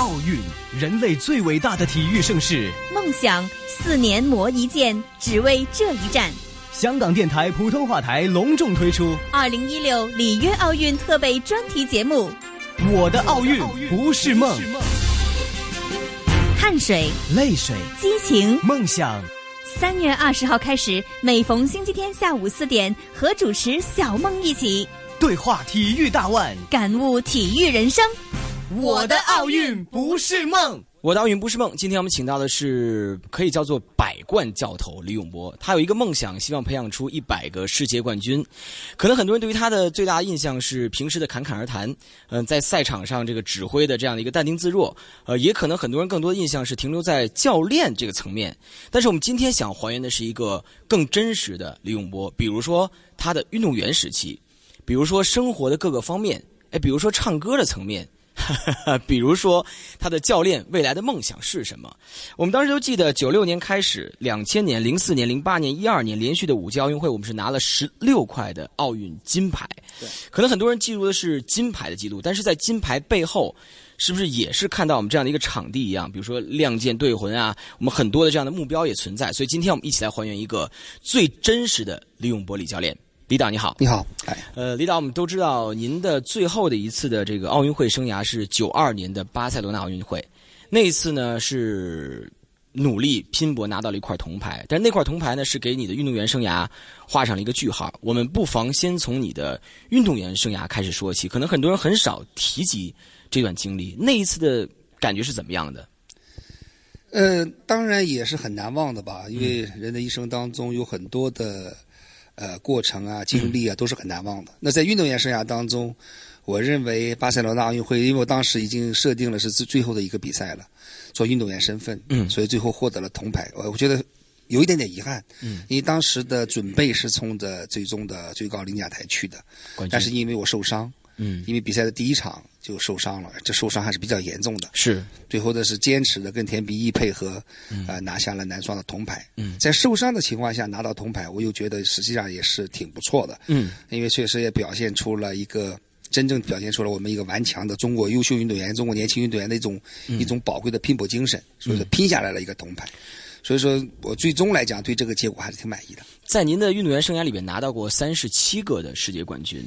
奥运，人类最伟大的体育盛事。梦想四年磨一剑，只为这一战。香港电台普通话台隆重推出二零一六里约奥运特备专题节目《我的奥运不是梦》，汗水、泪水、激情、梦想。三月二十号开始，每逢星期天下午四点，和主持小梦一起对话体育大腕，感悟体育人生。我的奥运不是梦，我的奥运不是梦。今天我们请到的是可以叫做百冠教头李永波，他有一个梦想，希望培养出一百个世界冠军。可能很多人对于他的最大印象是平时的侃侃而谈，嗯，在赛场上这个指挥的这样的一个淡定自若，呃，也可能很多人更多的印象是停留在教练这个层面。但是我们今天想还原的是一个更真实的李永波，比如说他的运动员时期，比如说生活的各个方面，哎，比如说唱歌的层面。比如说，他的教练未来的梦想是什么？我们当时都记得，九六年开始，两千年、零四年、零八年、一二年连续的五届奥运会，我们是拿了十六块的奥运金牌。对，可能很多人记住的是金牌的记录，但是在金牌背后，是不是也是看到我们这样的一个场地一样？比如说亮剑队魂啊，我们很多的这样的目标也存在。所以今天我们一起来还原一个最真实的李永波李教练。李导你好，你好，哎，呃，李导，我们都知道您的最后的一次的这个奥运会生涯是九二年的巴塞罗那奥运会，那一次呢是努力拼搏拿到了一块铜牌，但是那块铜牌呢是给你的运动员生涯画上了一个句号。我们不妨先从你的运动员生涯开始说起，可能很多人很少提及这段经历，那一次的感觉是怎么样的？呃，当然也是很难忘的吧，因为人的一生当中有很多的。呃，过程啊，经历啊，都是很难忘的。那在运动员生涯当中，我认为巴塞罗那奥运会，因为我当时已经设定了是最最后的一个比赛了，做运动员身份，嗯，所以最后获得了铜牌。我我觉得有一点点遗憾，嗯，因为当时的准备是冲着最终的最高领奖台去的，但是因为我受伤。嗯，因为比赛的第一场就受伤了，这受伤还是比较严重的。是，最后的是坚持的跟田比一配合，啊，拿下了男双的铜牌。嗯，在受伤的情况下拿到铜牌，我又觉得实际上也是挺不错的。嗯，因为确实也表现出了一个真正表现出了我们一个顽强的中国优秀运动员、中国年轻运动员的一种一种宝贵的拼搏精神，所以说拼下来了一个铜牌。所以说我最终来讲对这个结果还是挺满意的。在您的运动员生涯里面拿到过三十七个的世界冠军。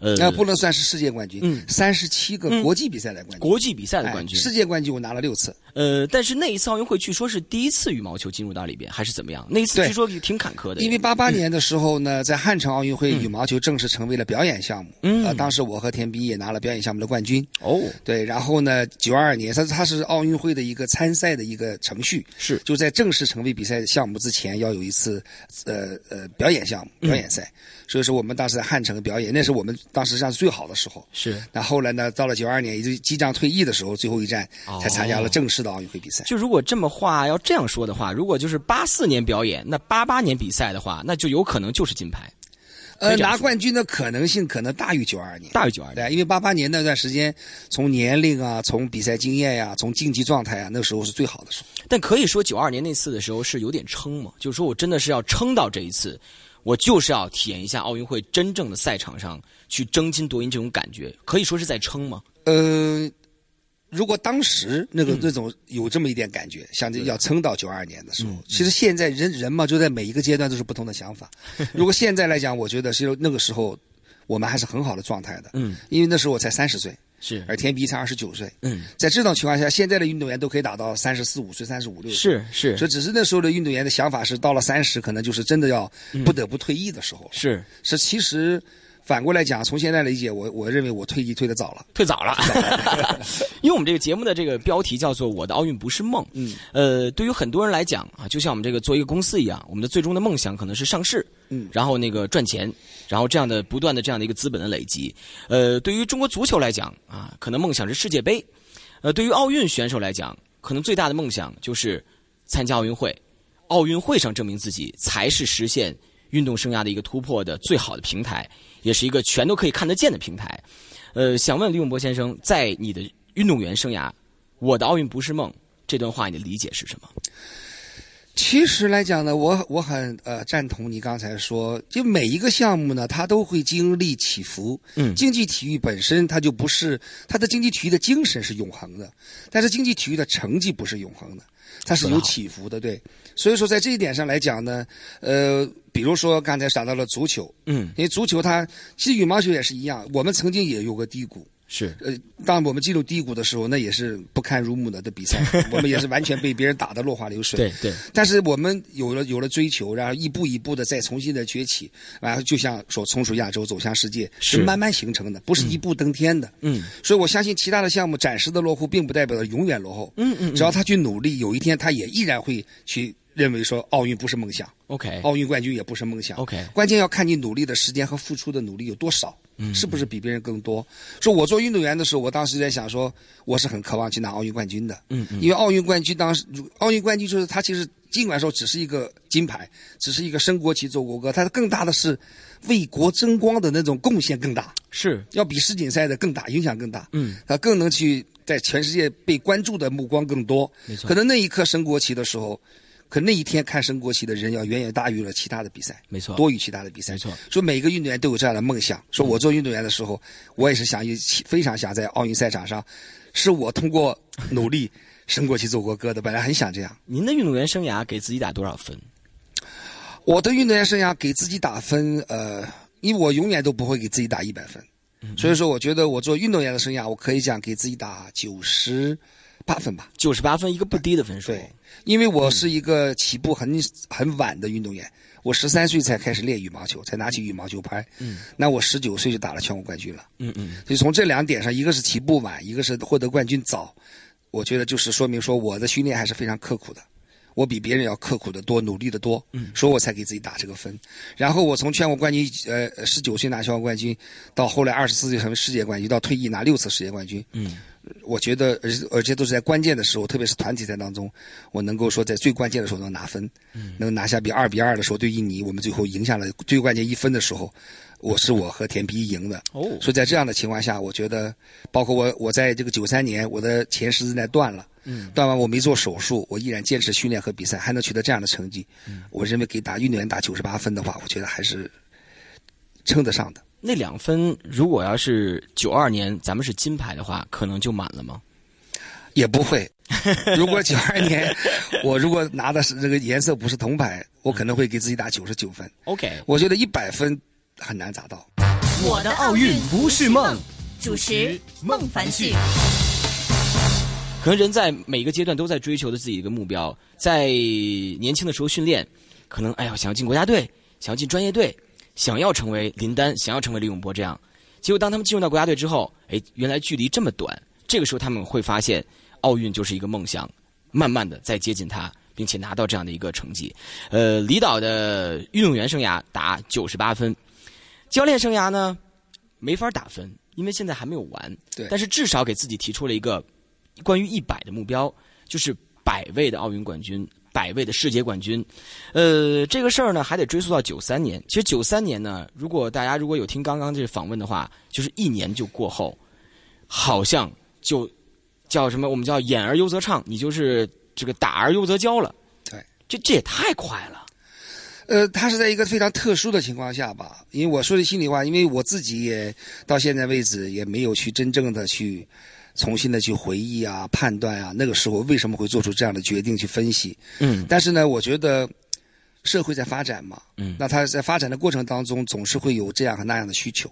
呃，那不能算是世界冠军。嗯，三十七个国际比赛的冠军，国际比赛的冠军，世界冠军我拿了六次。呃，但是那一次奥运会据说是第一次羽毛球进入到里边，还是怎么样？那一次据说挺坎坷的。因为八八年的时候呢，在汉城奥运会，羽毛球正式成为了表演项目。嗯，啊，当时我和田斌也拿了表演项目的冠军。哦，对，然后呢，九二年，它它是奥运会的一个参赛的一个程序，是就在正式成为比赛项目之前，要有一次呃呃表演项目表演赛。所以说，我们当时在汉城表演，那是我们当时是最好的时候。是。那后来呢，到了九二年，也就即将退役的时候，最后一战才参加了正式的奥运会比赛。就如果这么话要这样说的话，如果就是八四年表演，那八八年比赛的话，那就有可能就是金牌。呃，拿冠军的可能性可能大于九二年。大于九二年。对，因为八八年那段时间，从年龄啊，从比赛经验呀，从竞技状态啊，那时候是最好的时候。但可以说九二年那次的时候是有点撑嘛，就是说我真的是要撑到这一次。我就是要体验一下奥运会真正的赛场上去争金夺银这种感觉，可以说是在撑吗？呃，如果当时那个那种有这么一点感觉，想着要撑到九二年的时候，其实现在人人嘛，就在每一个阶段都是不同的想法。如果现在来讲，我觉得是那个时候我们还是很好的状态的。嗯，因为那时候我才三十岁。是，而田比才二十九岁。嗯，在这种情况下，现在的运动员都可以打到三十四五岁、三十五六岁。是是，所以只是那时候的运动员的想法是，到了三十，可能就是真的要不得不退役的时候。是是，其实反过来讲，从现在理解，我我认为我退役退得早了，退早了。因为我们这个节目的这个标题叫做“我的奥运不是梦”。嗯，呃，对于很多人来讲啊，就像我们这个做一个公司一样，我们的最终的梦想可能是上市。嗯，然后那个赚钱，然后这样的不断的这样的一个资本的累积，呃，对于中国足球来讲啊，可能梦想是世界杯，呃，对于奥运选手来讲，可能最大的梦想就是参加奥运会，奥运会上证明自己才是实现运动生涯的一个突破的最好的平台，也是一个全都可以看得见的平台。呃，想问李永波先生，在你的运动员生涯，我的奥运不是梦这段话，你的理解是什么？其实来讲呢，我我很呃赞同你刚才说，就每一个项目呢，它都会经历起伏。嗯竞技体育本身它就不是它的竞技体育的精神是永恒的，但是竞技体育的成绩不是永恒的，它是有起伏的，对。所以说在这一点上来讲呢，呃，比如说刚才讲到了足球，嗯，因为足球它其实羽毛球也是一样，我们曾经也有过低谷。是。呃，当我们进入低谷的时候，那也是不堪入目的的比赛，我们也是完全被别人打得落花流水。对对，但是我们有了有了追求，然后一步一步的再重新的崛起，然后就像说从属亚洲走向世界，是。是慢慢形成的，不是一步登天的。嗯。所以我相信其他的项目暂时的落后，并不代表永远落后。嗯嗯。只要他去努力，有一天他也依然会去认为说奥运不是梦想，，OK。奥运冠军也不是梦想。OK，关键要看你努力的时间和付出的努力有多少，嗯是不是比别人更多？说我做运动员的时候，我当时在想说，我是很渴望去拿奥运冠军的，嗯嗯因为奥运冠军当时，奥运冠军就是他其实尽管说只是一个金牌，只是一个升国旗奏国歌，它更大的是为国争光的那种贡献更大，是要比世锦赛的更大，影响更大。嗯，他更能去在全世界被关注的目光更多。没错可能那一刻升国旗的时候，可那一天看升国旗的人要远远大于了其他的比赛。没错多于其他的比赛。没错说每个运动员都有这样的梦想。说我做运动员的时候，我也是想非常想在奥运赛场上，是我通过努力升国旗、奏国歌的。本来很想这样。您的运动员生涯给自己打多少分？我的运动员生涯给自己打分，呃，因为我永远都不会给自己打一百分，所以说我觉得我做运动员的生涯，我可以讲给自己打九十八分吧。九十八分，一个不低的分数。对，因为我是一个起步很很晚的运动员，我十三岁才开始练羽毛球，才拿起羽毛球拍。嗯，那我十九岁就打了全国冠军了。嗯嗯，所以从这两点上，一个是起步晚，一个是获得冠军早，我觉得就是说明说我的训练还是非常刻苦的。我比别人要刻苦的多，努力的多，嗯所以我才给自己打这个分。然后我从全国冠军，呃，十九岁拿全国冠军，到后来二十四岁成为世界冠军，到退役拿六次世界冠军。嗯，我觉得，而而且都是在关键的时候，特别是团体赛当中，我能够说在最关键的时候能拿分，嗯能拿下比二比二的时候对印尼，我们最后赢下了最关键一分的时候，我是我和田皮一赢的。哦所以在这样的情况下，我觉得，包括我，我在这个九三年，我的前十字韧带断了，嗯，断完我没做手术，我依然坚持训练和比赛，还能取得这样的成绩，嗯我认为给打运动员打九十八分的话，我觉得还是称得上的。那两分如果要是九二年咱们是金牌的话，可能就满了吗？也不会。如果九二年 我如果拿的是这个颜色不是铜牌，我可能会给自己打九十九分。OK，我觉得一百分很难砸到。我的奥运不是梦。主持孟凡旭。可能人在每个阶段都在追求的自己的一个目标，在年轻的时候训练，可能哎呀想要进国家队，想要进专业队，想要成为林丹，想要成为李永波这样。结果当他们进入到国家队之后，哎，原来距离这么短，这个时候他们会发现奥运就是一个梦想，慢慢的在接近它，并且拿到这样的一个成绩。呃，李导的运动员生涯打九十八分，教练生涯呢没法打分，因为现在还没有完。对但是至少给自己提出了一个关于一百的目标，就是百位的奥运冠军，百位的世界冠军。呃，这个事儿呢，还得追溯到九三年。其实九三年呢，如果大家如果有听刚刚这个访问的话，就是一年就过后，好像就叫什么？我们叫演而优则唱，你就是这个打而优则教了。对，这这也太快了。呃，他是在一个非常特殊的情况下吧，因为我说句心里话，因为我自己也到现在为止也没有去真正的去重新的去回忆啊、判断啊，那个时候为什么会做出这样的决定去分析。嗯但是呢，我觉得社会在发展嘛，嗯那它在发展的过程当中，总是会有这样和那样的需求。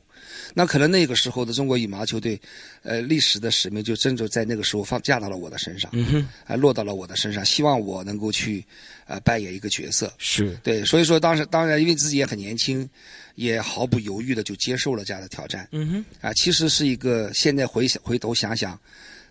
那可能那个时候的中国羽毛球队，呃，历史的使命就真就在那个时候放架到了我的身上，嗯哼，啊、落到了我的身上，希望我能够去，呃，扮演一个角色。是对，所以说当时当然因为自己也很年轻，也毫不犹豫的就接受了这样的挑战。嗯哼，啊，其实是一个现在回想回头想想，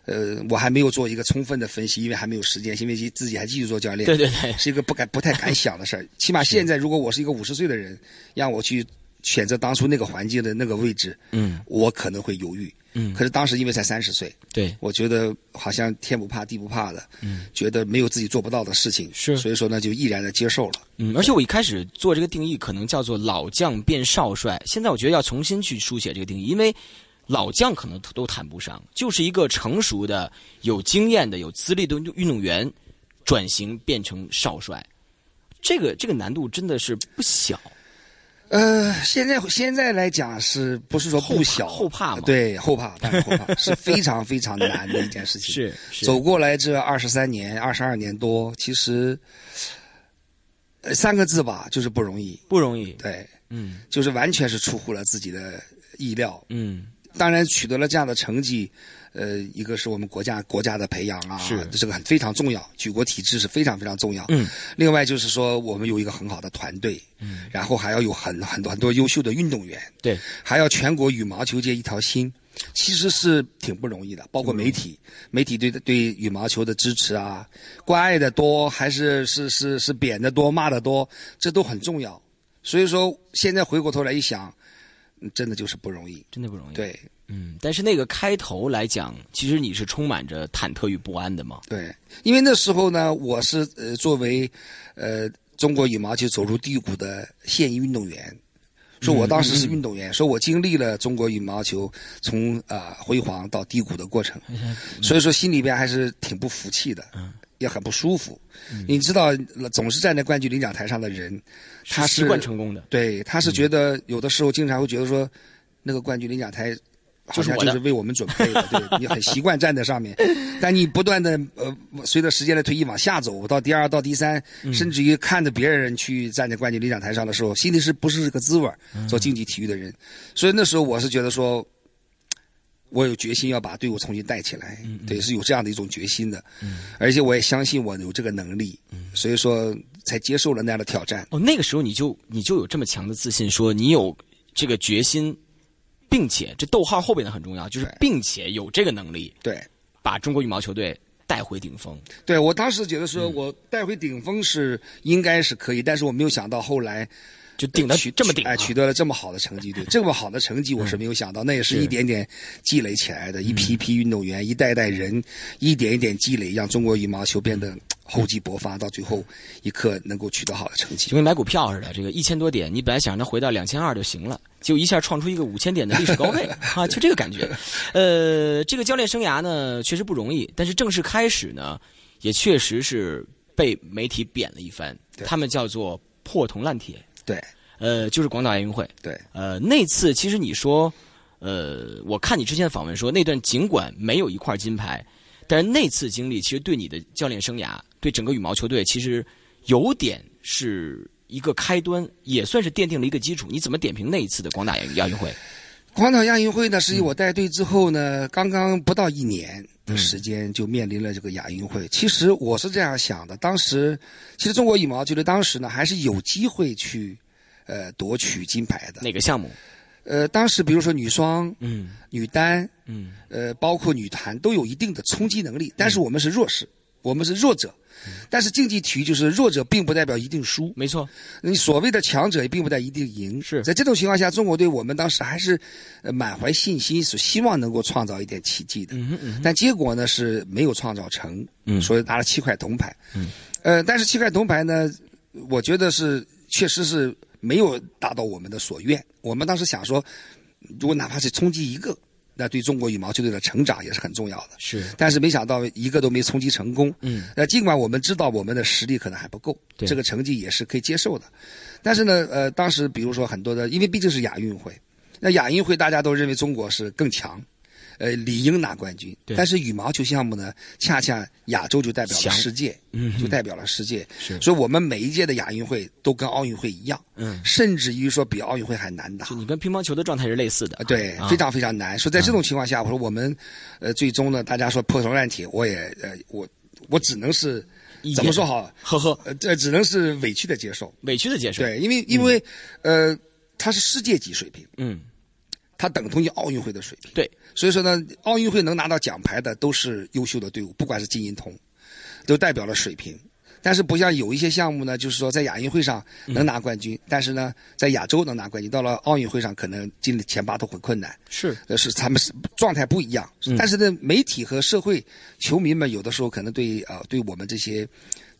呃，我还没有做一个充分的分析，因为还没有时间，因为自己还继续做教练。对对对，是一个不敢不太敢想的事儿。起码现在，如果我是一个五十岁的人，让我去选择当初那个环境的那个位置，嗯我可能会犹豫。嗯，可是当时因为才三十岁，对，我觉得好像天不怕地不怕的，嗯觉得没有自己做不到的事情，是所以说呢，就毅然的接受了。嗯，而且我一开始做这个定义，可能叫做老将变少帅。现在我觉得要重新去书写这个定义，因为老将可能都谈不上，就是一个成熟的、有经验的、有资历的运动员转型变成少帅。这个这个难度真的是不小。呃，现在现在来讲，是不是说不小？后怕吗？对，后怕，但是后怕，是非常非常难的一件事情。是是走过来这二十三年、二十二年多，其实，呃，三个字吧，就是不容易。不容易。对，嗯就是完全是出乎了自己的意料。嗯，当然取得了这样的成绩，呃，一个是我们国家国家的培养啊，是这个很非常重要，举国体制是非常非常重要。嗯，另外就是说我们有一个很好的团队，嗯，然后还要有很很多很多优秀的运动员，对，还要全国羽毛球界一条心，其实是挺不容易的。包括媒体，媒体对对羽毛球的支持啊，关爱的多还是是是是贬的多骂的多，这都很重要。所以说现在回过头来一想，嗯真的就是不容易。真的不容易。，对嗯，但是那个开头来讲，其实你是充满着忐忑与不安的嘛。对，因为那时候呢，我是呃作为呃中国羽毛球走入低谷的现役运动员。说我当时是运动员，说我经历了中国羽毛球从呃辉煌到低谷的过程，所以说心里边还是挺不服气的，也很不舒服。你知道，总是站在冠军领奖台上的人，他是习惯成功的。对，他是觉得有的时候经常会觉得说，那个冠军领奖台好像就是为我们准备的，对你很习惯站在上面，但你不断的呃，随着时间的推移往下走，到第二到第三，甚至于看着别人去站在冠军领奖台上的时候，心里是不是个滋味做竞技体育的人，所以那时候我是觉得说。我有决心要把队伍重新带起来，对，是有这样的一种决心的，而且我也相信我有这个能力，所以说才接受了那样的挑战。哦，那个时候你就你就有这么强的自信，说你有这个决心，并且这逗号后边的很重要，就是并且有这个能力对，把中国羽毛球队带回顶峰。对我当时觉得说，我带回顶峰是应该是可以，但是我没有想到后来就顶得取这么顶、啊，哎，取得了这么好的成绩，对，这么好的成绩我是没有想到，那也是是一点点积累起来的，一批批运动员，一代代人，一点一点积累，让中国羽毛球变得厚积薄发，到最后一刻能够取得好的成绩就。跟买股票似的，这个一千多点，你本来想让它回到两千二就行了，就一下创出一个五千点的历史高位 啊，就这个感觉。呃，这个教练生涯呢确实不容易，但是正式开始呢，也确实是被媒体贬了一番，对他们叫做破铜烂铁。对呃，就是广岛亚运会。对呃，那次其实你说，呃，我看你之前的访问说，那段尽管没有一块金牌，但是那次经历其实对你的教练生涯，对整个羽毛球队其实有点是一个开端，也算是奠定了一个基础。你怎么点评那一次的广岛亚亚运会？广岛亚运会呢，是我带队之后呢，刚刚不到一年的时间就面临了这个亚运会。其实我是这样想的，当时其实中国羽毛球队当时呢还是有机会去呃夺取金牌的。哪个项目？呃，当时比如说女双、嗯女单，嗯呃，包括女团都有一定的冲击能力，但是我们是弱势，我们是弱者。但是竞技体育就是弱者，并不代表一定输。没错，你所谓的强者也并不代表一定赢。是在这种情况下，中国队我们当时还是呃满怀信心，是希望能够创造一点奇迹的。嗯嗯但结果呢是没有创造成，嗯所以拿了七块铜牌。嗯，呃，但是七块铜牌呢，我觉得是确实是没有达到我们的所愿。我们当时想说，如果哪怕是冲击一个，那对中国羽毛球队的成长也是很重要的。是但是没想到一个都没冲击成功。嗯那，尽管我们知道我们的实力可能还不够，对这个成绩也是可以接受的，但是呢，呃，当时比如说很多的，因为毕竟是亚运会，那亚运会大家都认为中国是更强，呃，理应拿冠军。但是羽毛球项目呢，恰恰亚洲就代表了世界，嗯就代表了世界。是所以我们每一届的亚运会都跟奥运会一样，嗯，甚至于说比奥运会还难打就。你跟乒乓球的状态是类似的啊，。对，啊非常非常难。说在这种情况下，我说我们，呃，最终呢，大家说破铜烂铁，我也呃，我我只能是怎么说好？呵呵，呃，这只能是委屈的接受。委屈的接受。，对，因为因为、呃，他是世界级水平，嗯，它等同于奥运会的水平。对，所以说呢，奥运会能拿到奖牌的都是优秀的队伍，不管是金银铜，都代表了水平。但是不像有一些项目呢，就是说在亚运会上能拿冠军，但是呢，在亚洲能拿冠军，到了奥运会上可能进前八都很困难。是呃，是他们是状态不一样。嗯但是呢，媒体和社会球迷们有的时候可能对啊、呃对我们这些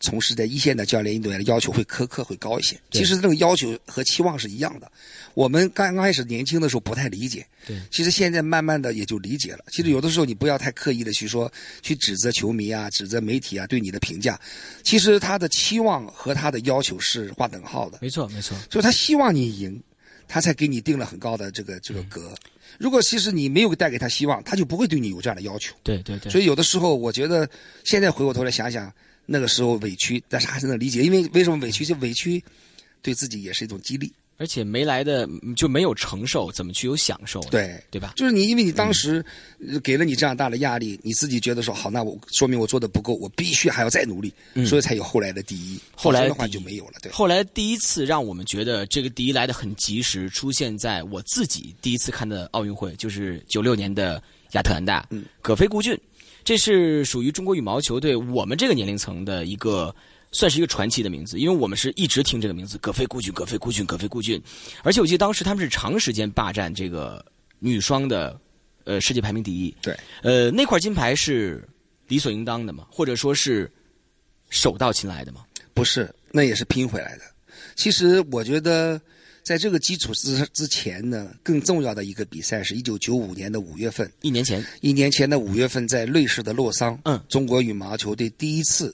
从事在一线的教练运动员的要求会苛刻，会高一些。其实这个要求和期望是一样的。我们刚刚开始年轻的时候不太理解，对其实现在慢慢的也就理解了。其实有的时候你不要太刻意的去说，去指责球迷啊，指责媒体啊对你的评价。其实他的期望和他的要求是划等号的，没错没错，所以他希望你赢，他才给你定了很高的这个这个格。如果其实你没有带给他希望，他就不会对你有这样的要求。对对对，所以有的时候，我觉得现在回过头来想想，那个时候委屈，但是还是能理解，因为为什么委屈？就委屈，对自己也是一种激励。而且没来的嗯就没有承受，怎么去有享受？对，对吧？就是你，因为你当时呃给了你这样大的压力，你自己觉得说好，那我说明我做的不够，我必须还要再努力，所以才有后来的第一。嗯后来的话就没有了，对。后来第一次让我们觉得这个第一来的很及时，出现在我自己第一次看的奥运会，就是九六年的亚特兰大，嗯，葛飞顾俊，这是属于中国羽毛球队我们这个年龄层的一个。算是一个传奇的名字，因为我们是一直听这个名字，葛飞顾俊，葛飞顾俊，葛飞顾俊。而且我记得当时他们是长时间霸占这个女双的呃世界排名第一。对，呃，那块金牌是理所应当的嘛，或者说是手到擒来的嘛？不是，那也是拼回来的。其实我觉得，在这个基础之之前呢，更重要的一个比赛是一九九五年的五月份，一年前，一年前的五月份，在瑞士的洛桑，嗯中国羽毛球队第一次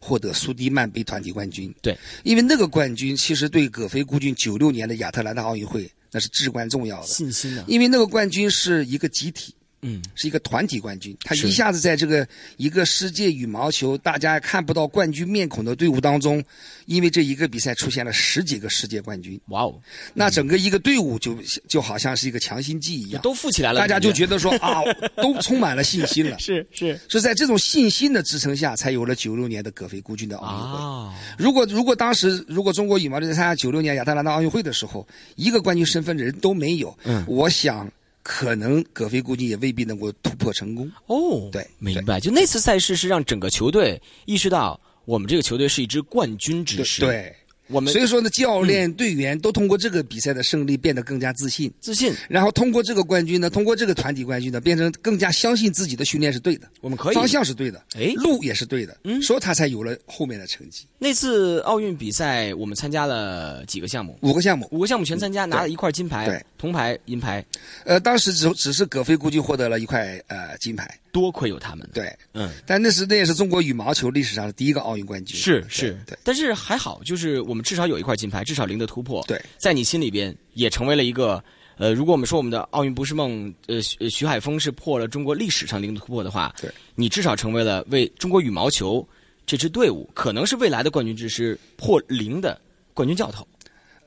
获得苏迪曼杯团体冠军。对，因为那个冠军其实对葛飞孤军九六年的亚特兰大奥运会那是至关重要的，信心呢、因为那个冠军是一个集体。嗯，是一个团体冠军，他一下子在这个一个世界羽毛球大家看不到冠军面孔的队伍当中，因为这一个比赛出现了十几个世界冠军，哇哦，那整个一个队伍就就好像是一个强心剂一样，都富起来了，大家就觉得得说啊，都充满了信心了。是 是。是在这种信心的支撑下，才有了九六年的葛飞孤军的奥运会。啊，如果如果当时如果中国羽毛队在参加九六年亚特兰大奥运会的时候，一个冠军身份的人都没有，嗯。我想可能葛飞估计也未必能够突破成功。哦，对明白。就那次赛事是让整个球队意识到，我们这个球队是一支冠军之师。，对，我们所以说呢，教练、队员都通过这个比赛的胜利变得更加自信，自信，然后通过这个冠军呢，通过这个团体冠军呢，变成更加相信自己的训练是对的，我们可以。方向是对的，哎。路也是对的，嗯。所以他才有了后面的成绩。那次奥运比赛，我们参加了几个项目，五个项目，五个项目全参加，拿了一块金牌，对，铜牌、银牌，呃，当时只只是葛飞估计获得了一块呃金牌，多亏有他们。，对，嗯，但那是那也是中国羽毛球历史上的第一个奥运冠军，是是，对，但是还好，就是我们至少有一块金牌，至少零的突破。对，在你心里边也成为了一个。呃，如果我们说我们的奥运不是梦，呃，徐呃徐海峰是破了中国历史上零的突破的话，对，你至少成为了为中国羽毛球这支队伍，可能是未来的冠军之师破零的冠军教头。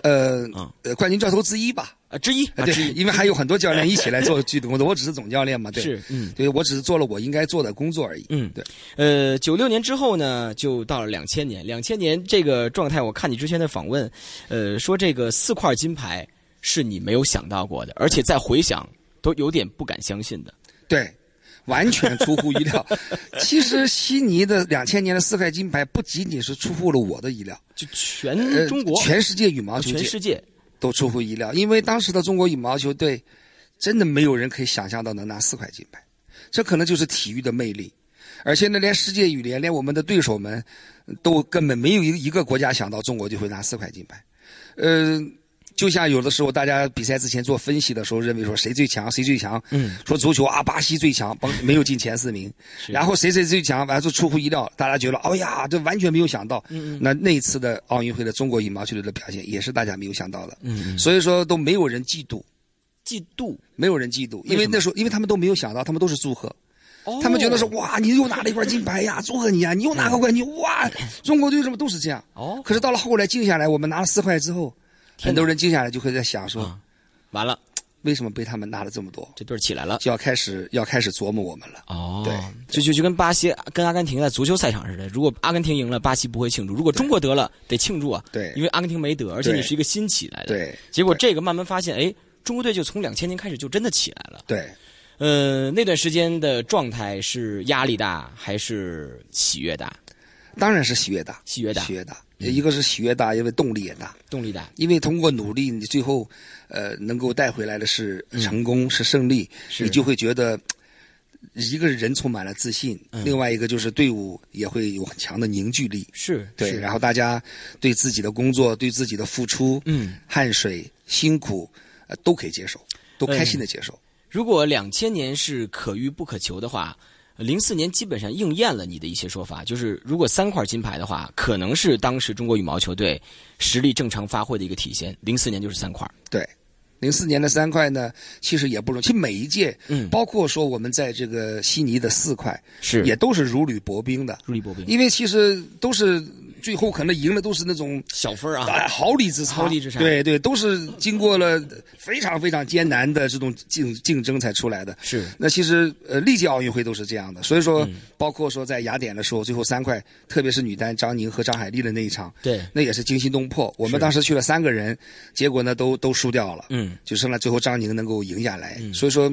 呃嗯。呃冠军教头之一吧，啊之一啊之对，一，因为还有很多教练一起来做具体工作，我只是总教练嘛，对，是嗯对我只是做了我应该做的工作而已，嗯对。呃，九六年之后呢，就到了两千年。两千年这个状态，我看你之前的访问，呃，说这个四块金牌是你没有想到过的，而且再回想都有点不敢相信的。对，完全出乎意料。其实悉尼的两千年的四块金牌不仅仅是出乎了我的意料，就全呃，中国、全世界羽毛球界全世界，都出乎意料，因为当时的中国羽毛球队真的没有人可以想象到能拿四块金牌，这可能就是体育的魅力。而且呢，连世界羽联，连我们的对手们，都根本没有一一个国家想到中国就会拿四块金牌。嗯，就像有的时候大家比赛之前做分析的时候，认为说谁最强，谁最强，嗯，说足球啊，巴西最强，帮没有进前四名，然后谁谁最强，完了就出乎意料，大家觉得，哎呀，这完全没有想到。嗯那那一次的奥运会的中国羽毛球队的表现，也是大家没有想到的。所以说都没有人嫉妒，嫉妒，没有人嫉妒，因为那时候，因为他们都没有想到，他们都是祝贺，哦。他们觉得说，哇，你又拿了一块金牌呀，祝贺你呀，你又拿个冠军，哇，中国队什么都是这样。哦，可是到了后来静下来，我们拿了四块之后，很多人静下来就会在想说，啊完了，为什么被他们拿了这么多，这队儿起来了。就要开始要开始琢磨我们了。哦，对就就就跟巴西、跟阿根廷在足球赛场似的，如果阿根廷赢了，巴西不会庆祝；如果中国得了，得庆祝啊。对因为阿根廷没得，而且你是一个新起来的。，对结果这个慢慢发现，哎，中国队就从两千年开始就真的起来了。对，呃，那段时间的状态是压力大还是喜悦大？当然是喜悦大，喜悦大喜悦大。一个是喜悦大，因为动力也大。动力大？因为通过努力，你最后，呃，能够带回来的是成功，是胜利，是你就会觉得，一个人充满了自信，嗯另外一个就是队伍也会有很强的凝聚力。是对，是然后大家对自己的工作、对自己的付出、嗯，汗水、辛苦，呃，都可以接受，都开心的接受。如果两千年是可遇不可求的话，零四年基本上应验了你的一些说法，就是如果三块金牌的话，可能是当时中国羽毛球队实力正常发挥的一个体现。零四年就是三块，对，零四年的三块呢，其实也不容易。其实每一届，嗯包括说我们在这个悉尼的四块，是也都是如履薄冰的，如履薄冰，因为其实都是最后可能赢的都是那种。小分啊，啊，毫厘之差，毫厘之差对对，都是经过了非常非常艰难的这种竞竞争才出来的。是那其实呃，历届奥运会都是这样的，所以说，包括说在雅典的时候，最后三块，特别是女单张宁和张海丽的那一场，对，那也是惊心动魄。我们当时去了三个人，结果呢都都输掉了，嗯，就剩了最后张宁能够赢下来。所以说，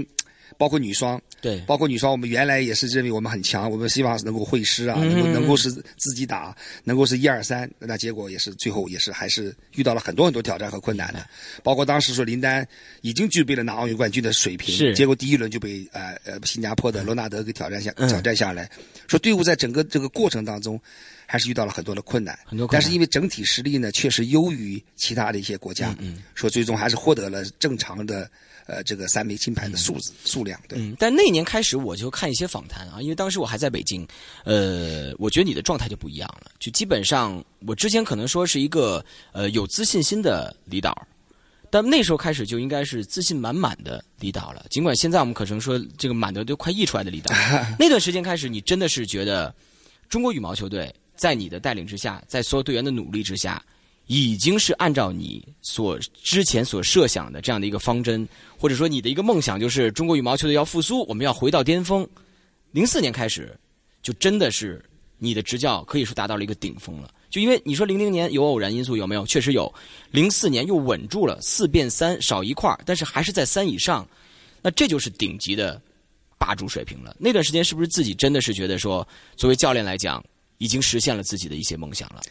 包括女双，对，包括女双，我们原来也是认为我们很强，我们希望能够会师啊，嗯能够能够是自己打，能够是一二三。那结果也是最后也是还是遇到了很多很多挑战和困难的，包括当时说林丹已经具备了拿奥运冠军的水平，是结果第一轮就被呃呃新加坡的罗纳德给挑战下嗯挑战下来，说队伍在整个这个过程当中。还是遇到了很多的困难，很多困难但是因为整体实力呢，确实优于其他的一些国家，嗯说最终还是获得了正常的呃这个三枚金牌的数字、数量，对。嗯，但那年开始我就看一些访谈啊，因为当时我还在北京，呃，我觉得你的状态就不一样了，就基本上我之前可能说是一个呃有自信心的李导，但那时候开始就应该是自信满满的李导了。尽管现在我们可能说这个满的都快溢出来的李导，那段时间开始，你真的是觉得中国羽毛球队在你的带领之下，在所有队员的努力之下，已经是按照你所之前所设想的这样的一个方针，或者说你的一个梦想，就是中国羽毛球队要复苏，我们要回到巅峰。零四年开始，就真的是你的执教可以说达到了一个顶峰了。就因为你说零零年有偶然因素有没有？确实有。零四年又稳住了四变三，少一块但是还是在三以上，那这就是顶级的霸主水平了。那段时间是不是自己真的是觉得说，作为教练来讲，已经实现了自己的一些梦想了？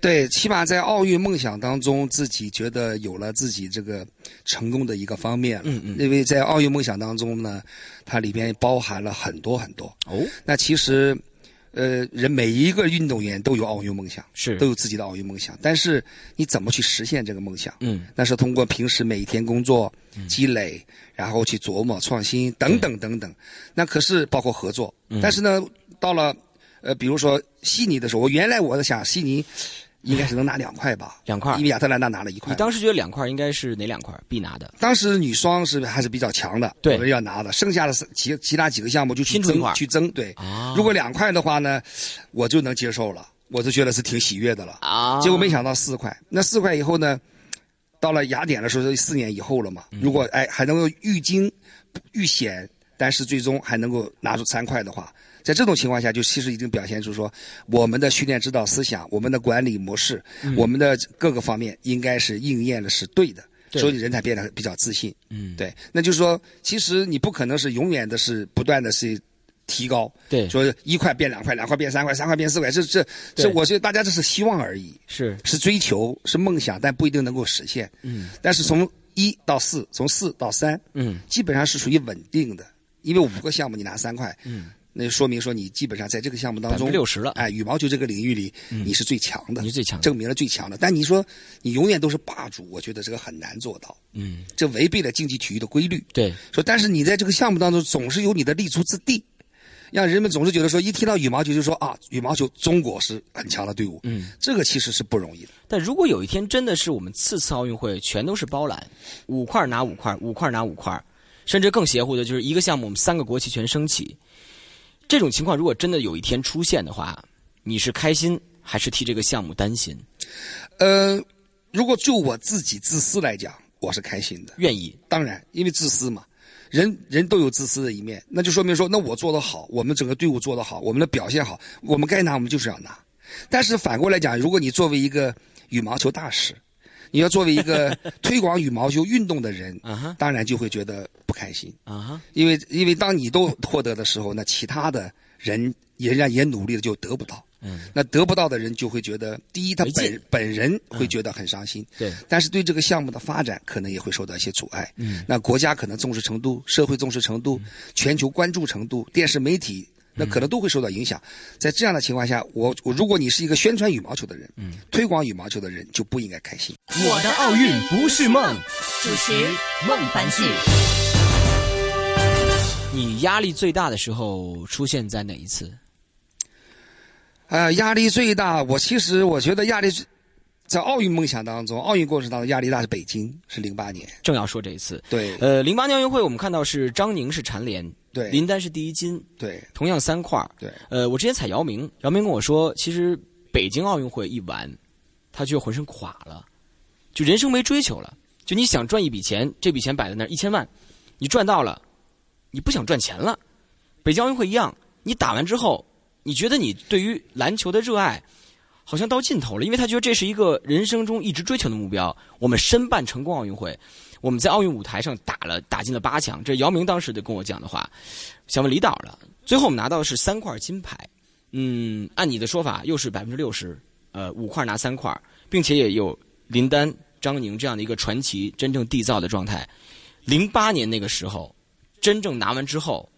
对，起码在奥运梦想当中，自己觉得有了自己这个成功的一个方面了。嗯嗯因为在奥运梦想当中呢，它里边包含了很多很多。哦，那其实，呃，人每一个运动员都有奥运梦想，是都有自己的奥运梦想。但是你怎么去实现这个梦想？嗯那是通过平时每一天工作积累，然后去琢磨创新等等等等。那可是包括合作，嗯但是呢，到了呃，比如说悉尼的时候，我原来我在想悉尼应该是能拿两块吧，两块因为亚特兰大拿了一块你。当时觉得两块应该是哪两块必拿的？当时女双是还是比较强的，对我们要拿的，剩下的是其其他几个项目就去争去争。对，啊如果两块的话呢，我就能接受了，我就觉得是挺喜悦的了。啊结果没想到四块，那四块以后呢，到了雅典的时候，四年以后了嘛。嗯如果哎还能够愈精愈险，但是最终还能够拿出三块的话，在这种情况下，就其实已经表现出说我们的训练指导思想、我们的管理模式、我们的各个方面应该是应验的是对的，所以人才变得比较自信。嗯，对，那就是说，其实你不可能是永远的是不断的是提高，对。说一块变两块，两块变三块，三块变四块，这这这，我觉得大家这是希望而已，是。是追求，是梦想，但不一定能够实现。嗯。但是从一到四，从四到三，嗯。基本上是属于稳定的，因为五个项目你拿三块，嗯，那就说明说你基本上在这个项目当中六十了哎，羽毛球这个领域里你是最强的，你是最强的证明了最强的。但你说你永远都是霸主，我觉得这个很难做到，嗯，这违背了竞技体育的规律。对，说，但是你在这个项目当中总是有你的立足之地，让人们总是觉得说，一提到羽毛球就说啊，羽毛球中国是很强的队伍，嗯，这个其实是不容易的。但如果有一天真的是我们次次奥运会全都是包揽，五块拿五块，五块拿五块，甚至更邪乎的就是一个项目我们三个国旗全升起，这种情况如果真的有一天出现的话，你是开心还是替这个项目担心？呃，如果就我自己自私来讲，我是开心的。愿意？当然，因为自私嘛，人人都有自私的一面，那就说明说，那我做得好，我们整个队伍做得好，我们的表现好，我们该拿我们就是要拿。但是反过来讲，如果你作为一个羽毛球大使，你要作为一个 推广羽毛球运动的人，啊当然就会觉得不开心。啊，因为因为当你都获得的时候，那其他的人也人家也努力了就得不到。嗯，那得不到的人就会觉得，第一，他本本人会觉得很伤心，对，但是对这个项目的发展可能也会受到一些阻碍。嗯，那国家可能重视程度、社会重视程度、全球关注程度、电视媒体，那可能都会受到影响。在这样的情况下，我我如果你是一个宣传羽毛球的人，嗯，推广羽毛球的人，就不应该开心。我的奥运不是梦。主持孟凡旭。你压力最大的时候出现在哪一次？啊、压力最大，我其实我觉得压力最在奥运梦想当中，奥运过程当中压力大是北京，是零八年。正要说这一次。对呃，零八年奥运会我们看到是张宁是蝉联，对林丹是第一金，对同样三块儿对，呃，我之前采姚明，姚明跟我说，其实北京奥运会一完，他就浑身垮了，就人生没追求了。就你想赚一笔钱，这笔钱摆在那儿一千万，你赚到了，你不想赚钱了。北京奥运会一样，你打完之后，你觉得你对于篮球的热爱好像到尽头了，因为他觉得这是一个人生中一直追求的目标。我们申办成功奥运会，我们在奥运舞台上打了打进了八强，这姚明当时的跟我讲的话。想问李导了，最后我们拿到的是三块金牌，嗯，按你的说法又是百分之六十，呃，五块拿三块，并且也有林丹、张宁这样的一个传奇真正缔造的状态。零八年那个时候，真正拿完之后，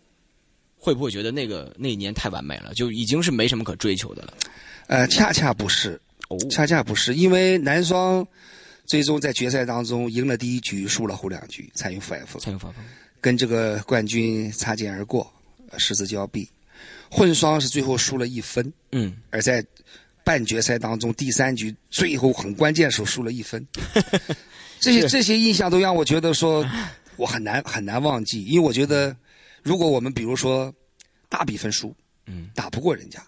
会不会觉得那个那一年太完美了，就已经是没什么可追求的了？呃，恰恰不是，哦，恰恰不是，因为男双最终在决赛当中赢了第一局，输了后两局，参与 F，参与反复，跟这个冠军擦肩而过，呃失之交臂。混双是最后输了一分，嗯，而在半决赛当中第三局最后很关键的时候输了一分。这些这些印象都让我觉得说，我很难很难忘记，因为我觉得，如果我们比如说大比分输，嗯，打不过人家，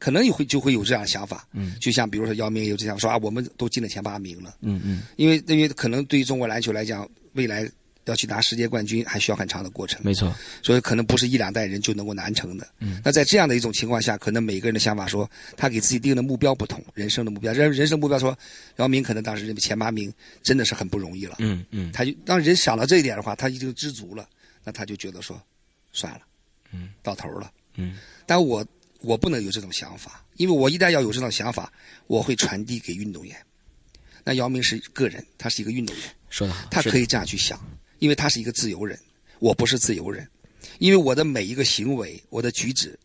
可能也会就会有这样的想法，嗯，就像比如说姚明也有这样说啊，我们都进了前八名了，嗯嗯，因为因为可能对于中国篮球来讲，未来要去拿世界冠军还需要很长的过程，没错，所以可能不是一两代人就能够完成的。嗯，那在这样的一种情况下，可能每个人的想法说，他给自己定的目标不同，人生的目标，人人生目标说，姚明可能当时认为前八名真的是很不容易了。嗯嗯。他就当人想到这一点的话，他已经知足了，那他就觉得说，算了，嗯，到头了。嗯，但我我不能有这种想法，因为我一旦要有这种想法，我会传递给运动员。那姚明是个人，他是一个运动员，说得好，他可以这样去想，因为他是一个自由人，我不是自由人，因为我的每一个行为、我的举止，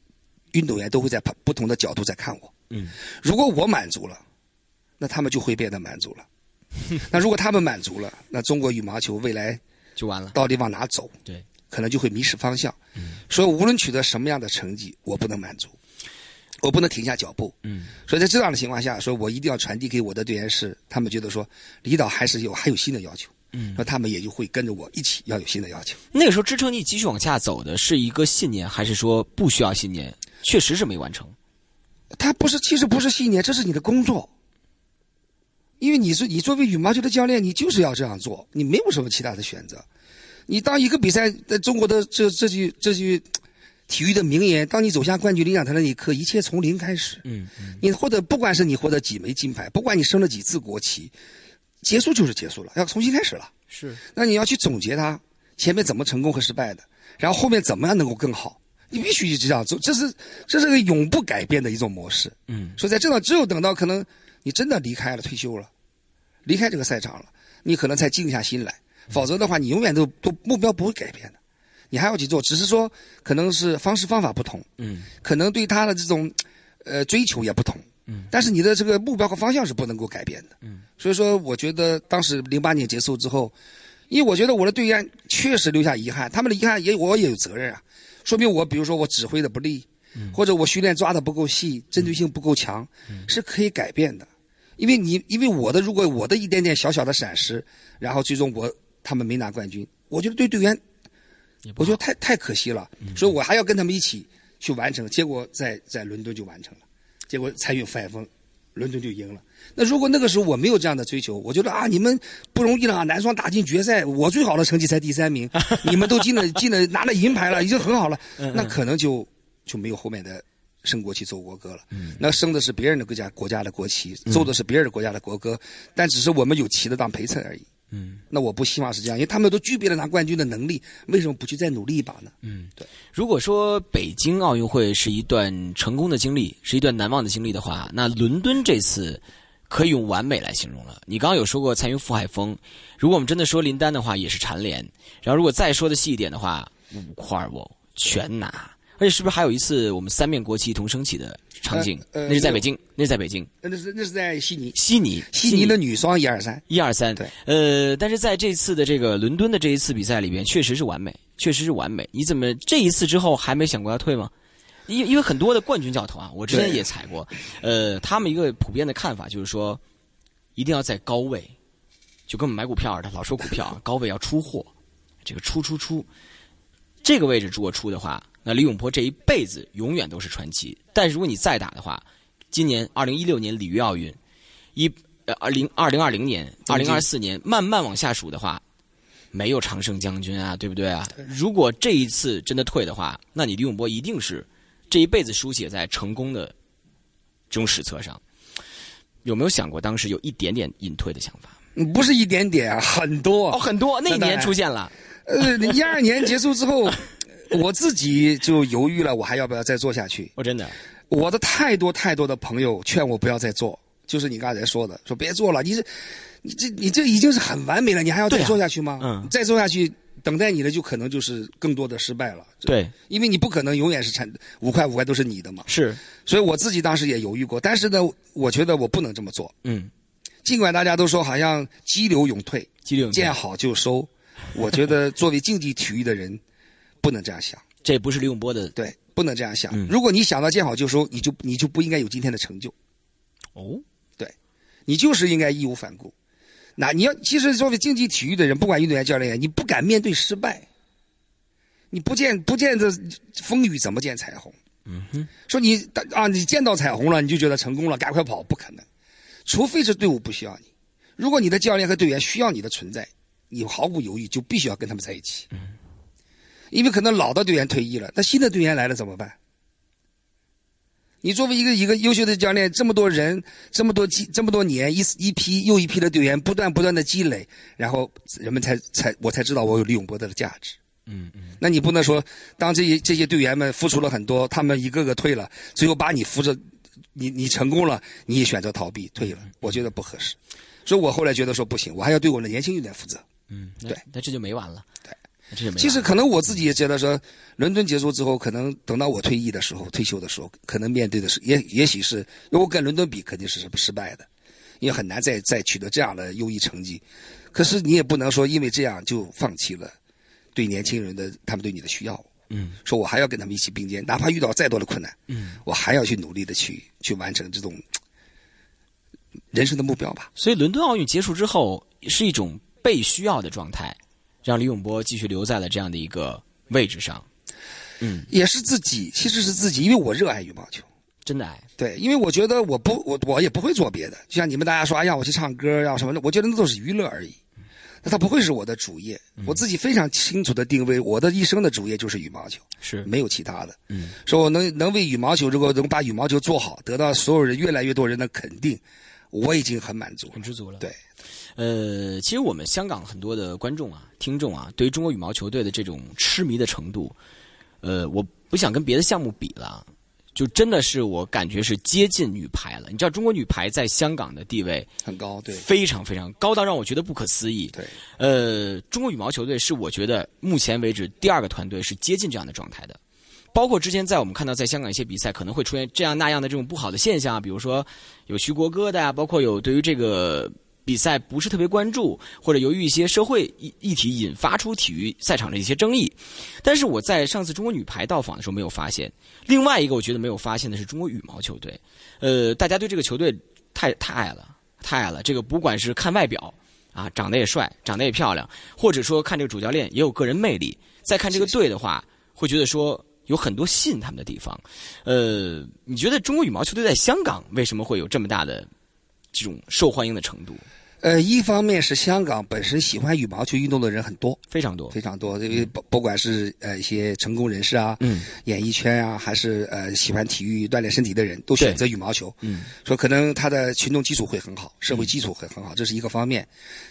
运动员都会在不不同的角度在看我。嗯，如果我满足了，那他们就会变得满足了。那如果他们满足了，那中国羽毛球未来就完了。到底往哪走？对，可能就会迷失方向。所以无论取得什么样的成绩，我不能满足，我不能停下脚步。嗯，所以在这样的情况下，说我一定要传递给我的队员是，他们觉得说，李导还是有还有新的要求。嗯那他们也就会跟着我一起要有新的要求。那个时候支撑你继续往下走的是一个信念，还是说不需要信念？确实是没完成。他不是，其实不是信念，这是你的工作。因为你是你作为羽毛球的教练，你就是要这样做，你没有什么其他的选择。你当一个比赛，在中国的这这句这句体育的名言，当你走向冠军领奖台的那一刻，一切从零开始。嗯嗯你获得不管是你获得几枚金牌，不管你升了几次国旗，结束就是结束了，要重新开始了。是那你要去总结它前面怎么成功和失败的，然后后面怎么样能够更好，你必须一直这样做，这是这是个永不改变的一种模式。嗯所以在这种只有等到可能你真的离开了退休了，离开这个赛场了，你可能才静下心来，否则的话你永远都都目标不会改变的，你还要去做，只是说可能是方式方法不同，嗯。可能对他的这种呃追求也不同，嗯，但是你的这个目标和方向是不能够改变的，嗯，所以说我觉得当时零八年结束之后，因为我觉得我的队员确实留下遗憾，他们的遗憾也我也有责任啊，说明我比如说我指挥的不利，嗯。或者我训练抓的不够细，针对性不够强，嗯。是可以改变的，因为你因为我的如果我的一点点小小的闪失，然后最终我他们没拿冠军，我觉得对队员我觉得太太可惜了，所以我还要跟他们一起去完成。结果在在伦敦就完成了，结果参与 F，伦敦就赢了。那如果那个时候我没有这样的追求，我觉得啊，你们不容易了啊，男双打进决赛，我最好的成绩才第三名，你们都进了进了拿了银牌了，已经很好了，那可能就就没有后面的。升国旗奏国歌了，那升的是别人的国家国家的国旗，奏的是别人的国家的国歌，但只是我们有旗的当陪衬而已。嗯那我不希望是这样，因为他们都具备了拿冠军的能力，为什么不去再努力一把呢？嗯，对。如果说北京奥运会是一段成功的经历，是一段难忘的经历的话，那伦敦这次可以用完美来形容了。你刚刚有说过残云覆海峰，如果我们真的说林丹的话，也是蝉联。然后如果再说的细一点的话，五块哦全拿。而且是不是还有一次我们三面国旗一同升起的场景？那是在北京，那是在北京，那是那是在悉尼，悉尼，悉尼的女双一二三，一二三，对，呃，但是在这次的这个伦敦的这一次比赛里边，确实是完美，确实是完美。你怎么这一次之后还没想过要退吗？因因为很多的冠军教头啊，我之前也踩过，呃，他们一个普遍的看法就是说，一定要在高位，就跟我们买股票似的老说股票啊，高位要出货，这个出出出，这个位置如果出的话，那李永波这一辈子永远都是传奇。但是如果你再打的话，今年二零一六年里约奥运，一呃二零二零二零年、二零二四年慢慢往下数的话，没有常胜将军啊，对不对啊？如果这一次真的退的话，那你李永波一定是这一辈子书写在成功的这种史册上。有没有想过当时有一点点隐退的想法？嗯不是一点点啊，很多。哦，很多那一年出现了，呃，一二年结束之后，我自己就犹豫了，我还要不要再做下去？我真的我的太多太多的朋友劝我不要再做，就是你刚才说的，说别做了，你这，你这你这已经是很完美了，你还要再做下去吗？嗯再做下去，等待你的就可能就是更多的失败了。对，因为你不可能永远是产五块五块都是你的嘛。是所以我自己当时也犹豫过，但是呢，我觉得我不能这么做。嗯，尽管大家都说好像激流勇退，激流勇退见好就收，我觉得作为竞技体育的人，不能这样想。这不是李永波的对，不能这样想。嗯如果你想到见好就收，你就你就不应该有今天的成就，哦，对你就是应该义无反顾。那你要其实作为竞技体育的人，不管运动员、教练员，你不敢面对失败，你不见不见这风雨怎么见彩虹？嗯哼，说你啊，你见到彩虹了，你就觉得成功了，赶快跑，不可能。除非是队伍不需要你，如果你的教练和队员需要你的存在，你毫不犹豫就必须要跟他们在一起。因为可能老的队员退役了，那新的队员来了怎么办？你作为一个一个优秀的教练，这么多人，这么多积，这么多年，一一批又一批的队员，不断不断的积累，然后人们才才我才知道我有李永波的价值。嗯嗯，那你不能说，当这些这些队员们付出了很多，他们一个个退了，最后把你扶着，你你成功了，你也选择逃避退了，我觉得不合适。所以我后来觉得说不行，我还要对我的年轻运动员负责。嗯，对，那这就没完了，对这就没完了。其实可能我自己也觉得说，伦敦结束之后，可能等到我退役的时候、退休的时候，可能面对的是也也许是，如果跟伦敦比肯定是失失败的，因为很难再再取得这样的优异成绩。可是你也不能说因为这样就放弃了对年轻人的他们对你的需要。嗯说我还要跟他们一起并肩，哪怕遇到再多的困难，嗯，我还要去努力的去去完成这种人生的目标吧。所以伦敦奥运结束之后是一种被需要的状态，让李永波继续留在了这样的一个位置上。嗯，也是自己，其实是自己，因为我热爱羽毛球。真的爱。对，因为我觉得我不，我我也不会做别的。就像你们大家说，哎呀，我去唱歌，要什么的，我觉得那都是娱乐而已。那它不会是我的主业。我自己非常清楚的定位，我的一生的主业就是羽毛球，是，没有其他的。嗯，说我能能为羽毛球，如果能把羽毛球做好，得到所有人越来越多人的肯定，我已经很满足了很。知足了。对，呃，其实我们香港很多的观众啊、听众啊，对于中国羽毛球队的这种痴迷的程度，呃，我不想跟别的项目比了，就真的是我感觉是接近女排了。你知道中国女排在香港的地位很高。对非常非常高到让我觉得不可思议。对，呃，中国羽毛球队是我觉得目前为止第二个团队是接近这样的状态的。包括之前在我们看到在香港一些比赛可能会出现这样那样的这种不好的现象啊，比如说有徐国歌的呀、包括有对于这个比赛不是特别关注，或者由于一些社会议议题引发出体育赛场的一些争议。但是我在上次中国女排到访的时候没有发现。另外一个我觉得没有发现的是中国羽毛球队，呃，大家对这个球队太太爱了，太爱了。这个不管是看外表啊，长得也帅，长得也漂亮，或者说看这个主教练也有个人魅力，再看这个队的话，会觉得说有很多吸引他们的地方。呃，你觉得中国羽毛球队在香港为什么会有这么大的这种受欢迎的程度？呃，一方面是香港本身喜欢羽毛球运动的人很多，非常多，非常多，因为不不管是呃一些成功人士啊，嗯，演艺圈啊，还是呃喜欢体育锻炼身体的人，都选择羽毛球，嗯，说可能他的群众基础会很好，社会基础会很好，这是一个方面。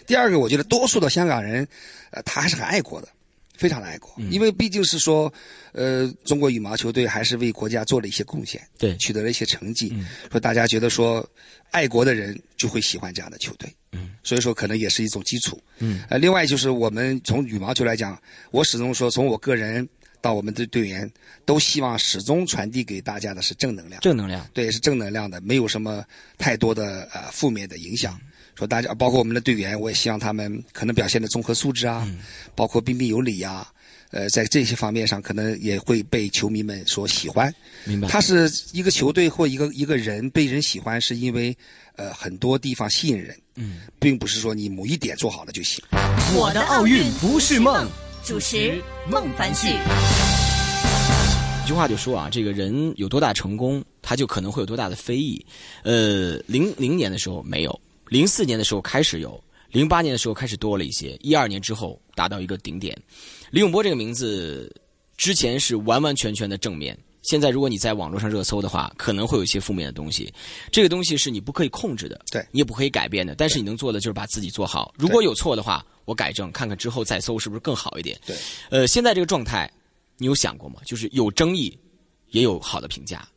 第二个，我觉得多数的香港人，呃，他还是很爱国的。非常的爱国，因为毕竟是说，呃，中国羽毛球队还是为国家做了一些贡献，对，取得了一些成绩。说大家觉得说，爱国的人就会喜欢这样的球队，嗯，所以说可能也是一种基础，嗯，呃，另外就是我们从羽毛球来讲，我始终说，从我个人到我们的队员，都希望始终传递给大家的是正能量，正能量，对，是正能量的，没有什么太多的呃负面的影响。说大家包括我们的队员，我也希望他们可能表现的综合素质啊，包括彬彬有礼呀，呃，在这些方面上可能也会被球迷们所喜欢。明白。他是一个球队或一个一个人被人喜欢，是因为呃很多地方吸引人，嗯，并不是说你某一点做好了就行。我的奥运不是梦，主持孟凡旭。一句话就说啊，这个人有多大成功，他就可能会有多大的非议。呃，零零年的时候没有。零四年的时候开始有，零八年的时候开始多了一些，一二年之后达到一个顶点。李永波这个名字之前是完完全全的正面，现在如果你在网络上热搜的话，可能会有一些负面的东西。这个东西是你不可以控制的，对你也不可以改变的。但是你能做的就是把自己做好。如果有错的话，我改正，看看之后再搜是不是更好一点。对，呃，现在这个状态，你有想过吗？就是有争议，也有好的评价。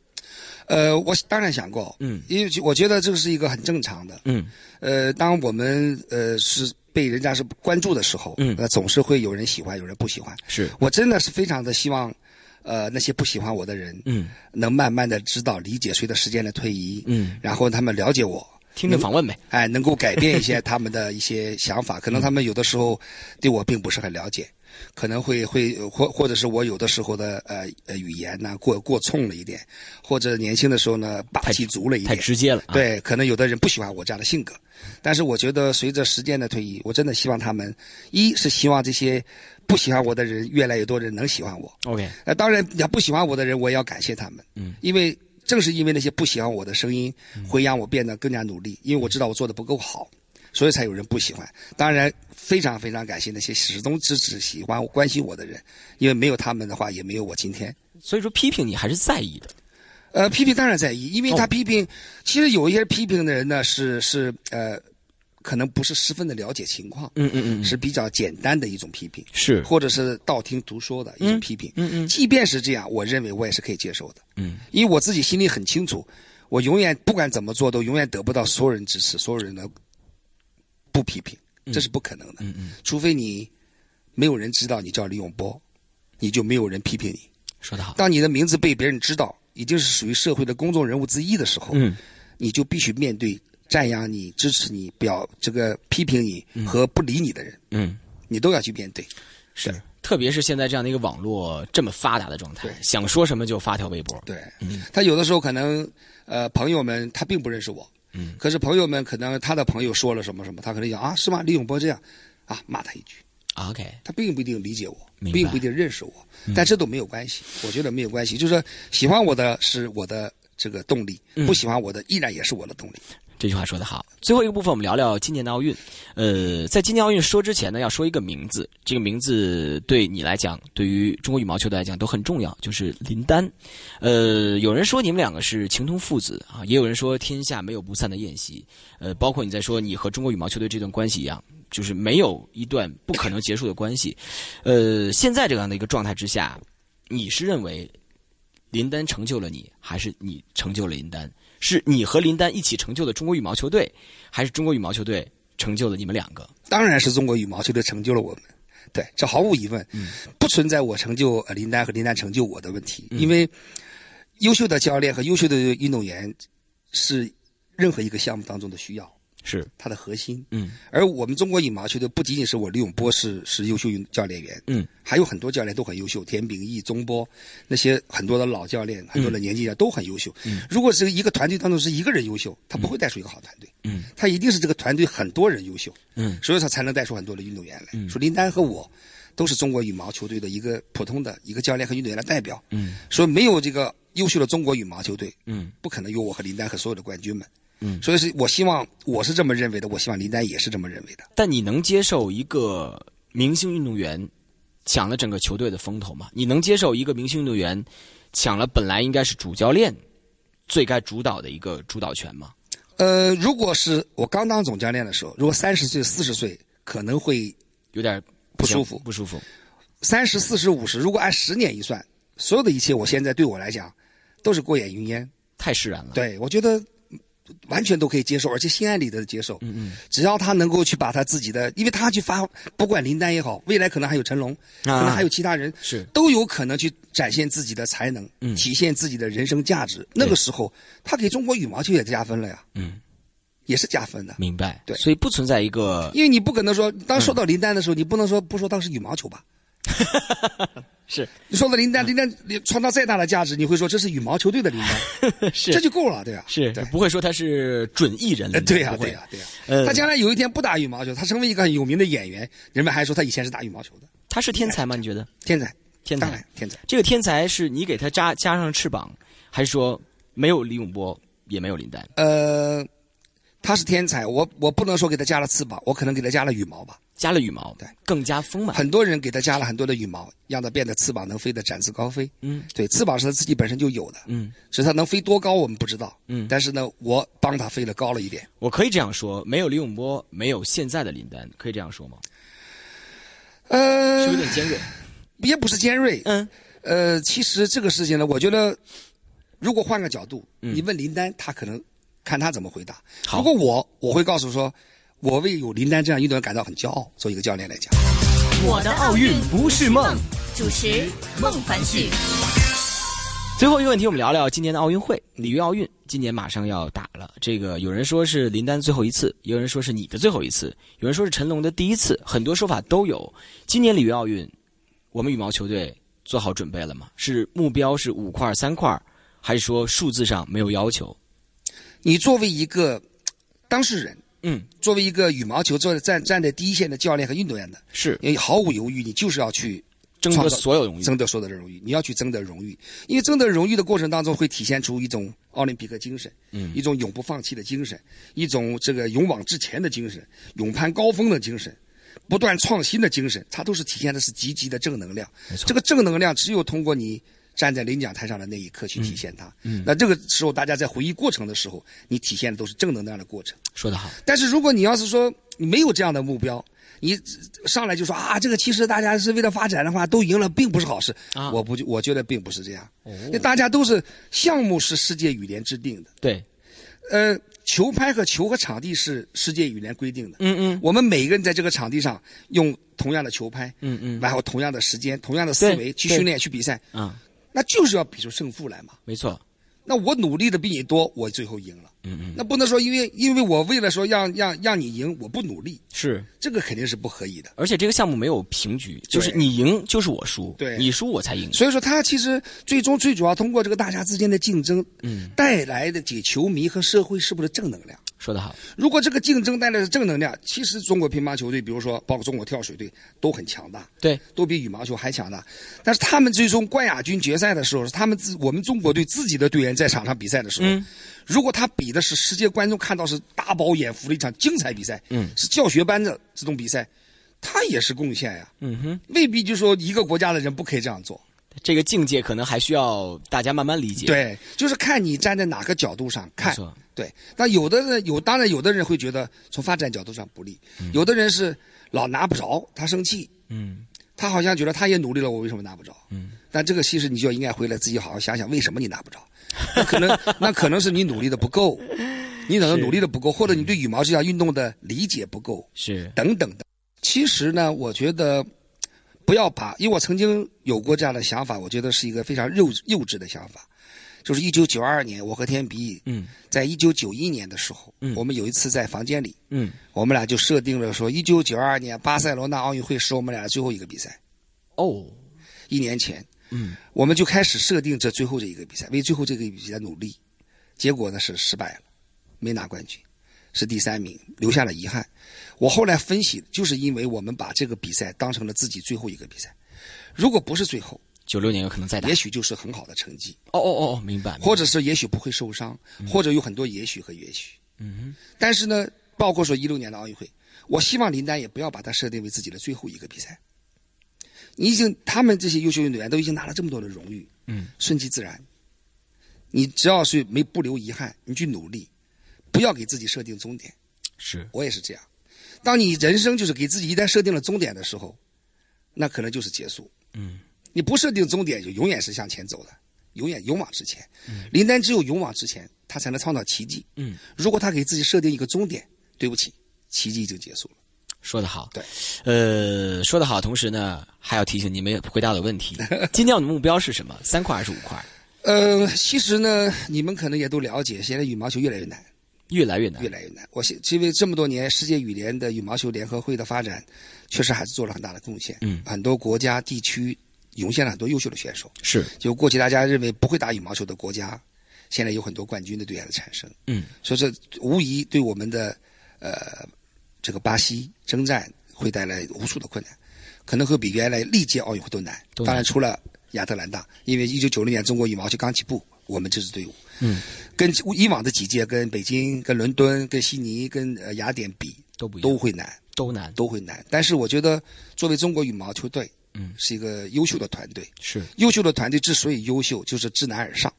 呃，我当然想过，嗯，因为我觉得这个是一个很正常的，嗯，呃，当我们呃是被人家是关注的时候，嗯，呃，总是会有人喜欢，有人不喜欢。是我真的是非常的希望，呃，那些不喜欢我的人，嗯，能慢慢的知道、理解，随着时间的推移，嗯，然后他们了解我，听听访问呗，哎，能够改变一些 他们的一些想法。可能他们有的时候对我并不是很了解。可能会会或或者是我有的时候的呃呃语言呢过过冲了一点，或者年轻的时候呢霸气足了一点，太直接了。对，可能有的人不喜欢我这样的性格，但是我觉得随着时间的推移，我真的希望他们，一是希望这些不喜欢我的人越来越多人能喜欢我。OK，呃，当然要不喜欢我的人，我也要感谢他们，嗯，因为正是因为那些不喜欢我的声音，会让我变得更加努力，因为我知道我做的不够好。所以才有人不喜欢。当然，非常非常感谢那些始终支持、喜欢、关心我的人，因为没有他们的话，也没有我今天。所以说，批评你还是在意的。呃，批评当然在意，因为他批评，哦、其实有一些批评的人呢，是是呃，可能不是十分的了解情况，嗯嗯嗯，是比较简单的一种批评，是或者是道听途说的一种批评，嗯嗯，即便是这样，我认为我也是可以接受的，嗯，因为我自己心里很清楚，我永远不管怎么做，都永远得不到所有人支持，所有人的。不批评，这是不可能的。嗯嗯，除非你没有人知道你叫李永波，你就没有人批评你。说得好。当你的名字被别人知道，已经是属于社会的公众人物之一的时候，嗯，你就必须面对赞扬你、支持你、表这个批评你和不理你的人。嗯，你都要去面对。是，特别是现在这样的一个网络这么发达的状态，想说什么就发条微博。对，嗯，他有的时候可能呃，朋友们他并不认识我。嗯，可是朋友们可能他的朋友说了什么什么，他可能想啊，是吗？李永波这样，啊，骂他一句。OK，他并不一定理解我，明并不一定认识我，嗯、但这都没有关系。我觉得没有关系，就是说喜欢我的是我的这个动力，嗯、不喜欢我的依然也是我的动力。这句话说得好。最后一个部分，我们聊聊今年的奥运。呃，在今年奥运说之前呢，要说一个名字。这个名字对你来讲，对于中国羽毛球队来讲都很重要，就是林丹。呃，有人说你们两个是情同父子啊，也有人说天下没有不散的宴席。呃，包括你在说你和中国羽毛球队这段关系一样，就是没有一段不可能结束的关系。呃，现在这样的一个状态之下，你是认为林丹成就了你，还是你成就了林丹？是你和林丹一起成就的中国羽毛球队，还是中国羽毛球队成就了你们两个？当然是中国羽毛球队成就了我们，对，这毫无疑问，嗯、不存在我成就林丹和林丹成就我的问题，嗯、因为优秀的教练和优秀的运动员是任何一个项目当中的需要。是。它的核心，嗯，而我们中国羽毛球队不仅仅是我李永波是是优秀教练员，嗯，还有很多教练都很优秀，田秉义、钟波那些很多的老教练，很多的年轻人都很优秀。嗯，如果是一个团队当中是一个人优秀，他不会带出一个好团队，嗯，他一定是这个团队很多人优秀，嗯，所以他才能带出很多的运动员来。嗯，说林丹和我都是中国羽毛球队的一个普通的一个教练和运动员的代表，嗯，说没有这个优秀的中国羽毛球队，嗯，不可能有我和林丹和所有的冠军们。嗯所以是我希望我是这么认为的，我希望林丹也是这么认为的。但你能接受一个明星运动员抢了整个球队的风头吗？你能接受一个明星运动员抢了本来应该是主教练最该主导的一个主导权吗？呃，如果是我刚当总教练的时候，如果三十岁、四十岁，可能会有点不舒服不舒服。三十、四十、五十，如果按十年一算，所有的一切，我现在对我来讲都是过眼云烟。太释然了。对我觉得嗯完全都可以接受，而且心安理得的接受。嗯嗯只要他能够去把他自己的，因为他去发，不管林丹也好，未来可能还有成龙，可能还有其他人，是都有可能去展现自己的才能，嗯体现自己的人生价值。那个时候，他给中国羽毛球也加分了呀，嗯，也是加分的。明白。对所以不存在一个因为你不可能说，当说到林丹的时候，你不能说不说当时羽毛球吧？是你说的林丹，林丹创造再大的价值，你会说这是羽毛球队的林丹，是 这就够了，对吧？是，不会说他是准艺人对呀、不会对呀、对呀、呃他将来有一天不打羽毛球，他成为一个很有名的演员，人们还说他以前是打羽毛球的他是天才吗？你觉得？天才，天才当然。天才。这个天才是你给他加加上翅膀，还是说没有李永波也没有林丹？呃，他是天才，我我不能说给他加了翅膀，我可能给他加了羽毛吧。加了羽毛，对，更加丰满。很多人给他加了很多的羽毛，让他变得翅膀能飞得展翅高飞。嗯对，翅膀是他自己本身就有的，嗯，只是他能飞多高我们不知道。嗯但是呢，我帮他飞得高了一点。我可以这样说，没有李永波，没有现在的林丹，可以这样说吗？是呃有，点尖锐。也不是尖锐。嗯呃，其实这个事情呢，我觉得如果换个角度，嗯你问林丹，他可能看他怎么回答。好如果我，我会告诉说，我为有林丹这样运动员感到很骄傲。作为一个教练来讲，我的奥运不是梦。主持孟凡旭。最后一个问题，我们聊聊今年的奥运会，里约奥运，今年马上要打了。这个有人说是林丹最后一次，也有人说是你的最后一次，有人说是成龙的第一次，很多说法都有。今年里约奥运，我们羽毛球队做好准备了吗？是目标是五块三块，还是说数字上没有要求？你作为一个当事人，嗯，作为一个羽毛球做站站在第一线的教练和运动员的，是。也毫无犹豫，你就是要去争得所有荣誉。争得所有的荣誉，你要去争得荣誉，因为争得荣誉的过程当中会体现出一种奥林匹克精神，嗯。一种永不放弃的精神，一种这个勇往直前的精神，勇攀高峰的精神，不断创新的精神，它都是体现的是积极的正能量。没错。这个正能量只有通过你站在领奖台上的那一刻去体现它。嗯。那这个时候大家在回忆过程的时候，你体现的都是正能量的过程。说得好，但是如果你要是说你没有这样的目标，你上来就说啊，这个其实大家是为了发展的话，都赢了，并不是好事。啊。我不，我觉得并不是这样。哦。那大家都是项目是世界羽联制定的，对，呃，球拍和球和场地是世界羽联规定的。嗯嗯。我们每个人在这个场地上用同样的球拍，嗯嗯，然后同样的时间、同样的思维去训练、去比赛，啊，那就是要比出胜负来嘛。没错，那我努力的比你多，我最后赢了。嗯嗯，那不能说因为因为我为了说让让让你赢，我不努力，是。这个肯定是不可以的。而且这个项目没有平局，就是你赢就是我输，对你输我才赢。所以说，他其实最终最主要通过这个大家之间的竞争，嗯，带来的给球迷和社会是不是正能量？说得好，如果这个竞争带来的正能量，其实中国乒乓球队，比如说包括中国跳水队都很强大，对，都比羽毛球还强大。但是他们最终冠亚军决赛的时候，是他们自我们中国队自己的队员在场上比赛的时候，嗯如果他比的是世界观众看到是大饱眼福的一场精彩比赛，嗯是教学班的这种比赛，他也是贡献呀。嗯哼，未必就说一个国家的人不可以这样做。这个境界可能还需要大家慢慢理解。，对，就是看你站在哪个角度上看。错，对，那有的人有，当然有的人会觉得从发展角度上不利，有的人是老拿不着，他生气，嗯他好像觉得他也努力了，我为什么拿不着？嗯，但这个其实你就应该回来自己好好想想，为什么你拿不着？那可能 那可能是你努力的不够，你可能努力的不够，或者你对羽毛这项运动的理解不够，是，等等的。其实呢，我觉得不要把，因为我曾经有过这样的想法，我觉得是一个非常幼幼稚的想法。就是一九九二年，我和天比嗯在一九九一年的时候，嗯我们有一次在房间里，嗯，我们俩就设定了说，一九九二年巴塞罗那奥运会是我们俩的最后一个比赛。哦，一年前，嗯我们就开始设定这最后这一个比赛，为最后这个比赛努力。结果呢是失败了，没拿冠军，是第三名，留下了遗憾。我后来分析，就是因为我们把这个比赛当成了自己最后一个比赛，如果不是最后，九六年有可能再打也。许就是很好的成绩，哦哦哦，明白。或者是也许不会受伤，嗯或者有很多也许和也许。嗯但是呢，包括说一六年的奥运会，我希望林丹也不要把它设定为自己的最后一个比赛。你已经，他们这些优秀运动员都已经拿了这么多的荣誉，嗯，顺其自然。你只要是没不留遗憾，你去努力，不要给自己设定终点。是我也是这样。当你人生就是给自己一旦设定了终点的时候，那可能就是结束。嗯，你不设定终点，就永远是向前走的，永远勇往直前。林丹只有勇往直前，他才能创造奇迹。嗯，如果他给自己设定一个终点，对不起，奇迹已经结束了。说得好，对，呃，说得好，同时呢，还要提醒你们回答的问题。今天我们的目标是什么？三块还是五块？呃，其实呢，你们可能也都了解，现在羽毛球越来越难，越来越难越。来越难。我现因为这么多年，世界羽联的羽毛球联合会的发展，确实还是做了很大的贡献。嗯很多国家地区涌现了很多优秀的选手。是，就过去大家认为不会打羽毛球的国家，现在有很多冠军的队员的产生。嗯，所以这无疑对我们的呃这个巴西征战会带来无数的困难，可能会比原来历届奥运会都难。都难当然，除了亚特兰大，因为一九九零年中国羽毛球刚起步，我们这支队伍，嗯，跟以往的几届跟北京、跟伦敦、跟悉尼、跟呃雅典比都不都会难。都难。都会难，但是我觉得作为中国羽毛球队，嗯，是一个优秀的团队，是，优秀的团队之所以优秀，就是知难而上。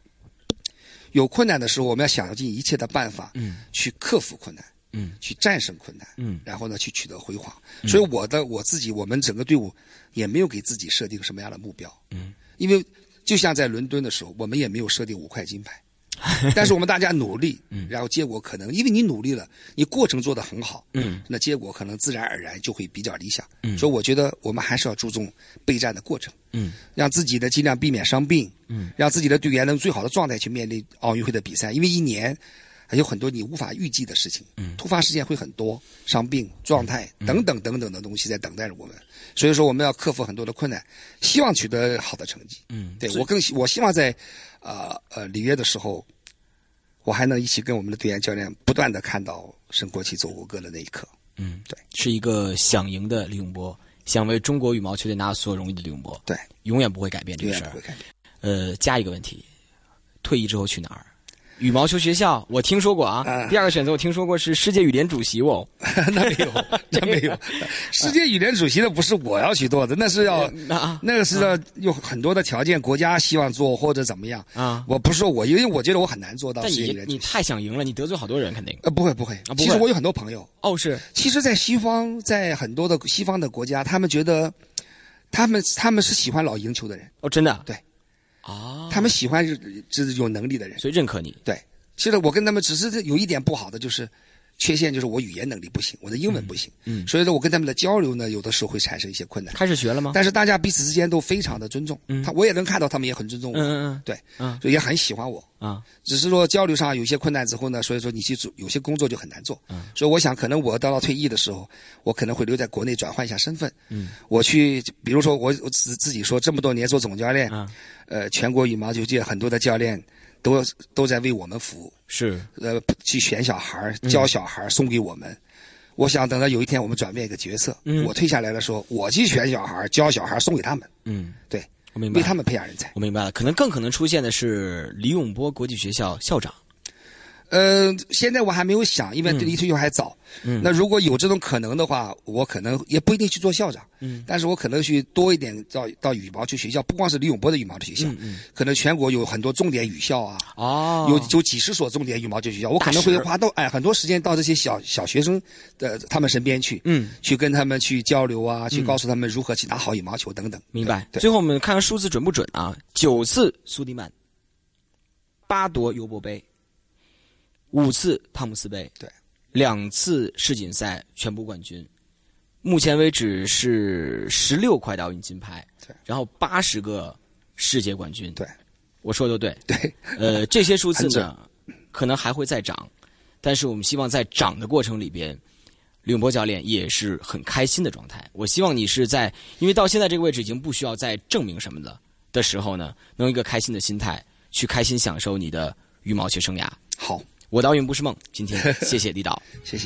有困难的时候，我们要想尽一切的办法，嗯，去克服困难，嗯，去战胜困难，嗯。然后呢，去取得辉煌。所以我的我自己，我们整个队伍也没有给自己设定什么样的目标，嗯，因为就像在伦敦的时候，我们也没有设定五块金牌，但是我们大家努力，嗯。然后结果可能因为你努力了，你过程做得很好，嗯，那结果可能自然而然就会比较理想。嗯。所以我觉得我们还是要注重备战的过程，嗯。让自己的尽量避免伤病，嗯，让自己的队员能最好的状态去面对奥运会的比赛，因为一年还有很多你无法预计的事情，嗯。突发事件会很多，伤病、状态等等等等的东西在等待着我们，所以说我们要克服很多的困难，希望取得好的成绩。嗯，对我更希我希望在，呃呃里约的时候，我还能一起跟我们的队员教练不断的看到升国旗奏国歌的那一刻。嗯，对，是一个想赢的李永波，想为中国羽毛球队拿到所有荣誉的李永波，对，永远不会改变这个事儿永远不会。改变。呃，加一个问题，退役之后去哪儿？羽毛球学校，我听说过啊。啊第二个选择我听说过是世界羽联主席哦。那没有，那没有。世界羽联主席的不是我要去做的，那是要 啊那个是要有很多的条件，国家希望做或者怎么样。啊！我不是说我，因为我觉得我很难做到但你你世界羽联主席。太想赢了，你得罪好多人肯定。呃，不会不会其实我有很多朋友，哦，是其实，在西方，在很多的西方的国家，他们觉得，他们他们是喜欢老赢球的人，哦，真的对啊，他们喜欢就是有能力的人。所以认可你。对，其实我跟他们只是有一点不好的，就是缺陷，就是我语言能力不行，我的英文不行。嗯嗯所以说我跟他们的交流呢，有的时候会产生一些困难。开始学了吗？但是大家彼此之间都非常的尊重，嗯他我也能看到他们也很尊重我，嗯嗯对，嗯所以也很喜欢我。啊只是说交流上有些困难之后呢，所以说你去做有些工作就很难做。嗯所以我想，可能我到了退役的时候，我可能会留在国内转换一下身份。嗯我去，比如说我我自自己说，这么多年做总教练，啊呃，全国羽毛球界很多的教练都都在为我们服务，是呃，去选小孩儿、嗯教小孩儿，送给我们。我想等到有一天我们转变一个角色，嗯我退下来的时候，我去选小孩儿、教小孩儿，送给他们，嗯，对，我明白。为他们培养人才。我明白了，可能更可能出现的是李永波国际学校校长。呃，现在我还没有想，因为离退休还早。嗯那如果有这种可能的话，我可能也不一定去做校长。嗯但是我可能去多一点到到羽毛球学校，不光是李永波的羽毛球学校，嗯嗯可能全国有很多重点羽校啊，哦有有几十所重点羽毛球学校，我可能会花到哎很多时间到这些小小学生的他们身边去，嗯，去跟他们去交流啊，去告诉他们如何去打好羽毛球等等。明白。最后我们看看数字准不准啊？九次苏迪曼，八夺尤伯杯，五次汤姆斯杯，对，两次世锦赛全部冠军。目前为止是十六块的奥运金牌，对，然后八十个世界冠军。对，我说的都对。对，呃，这些数字呢，可能还会再涨，但是我们希望在涨的过程里边，李永波教练也是很开心的状态。我希望你是在，因为到现在这个位置已经不需要再证明什么了的时候呢，能用一个开心的心态去开心享受你的羽毛球生涯。好，我的奥运不是梦，今天谢谢李导。谢谢。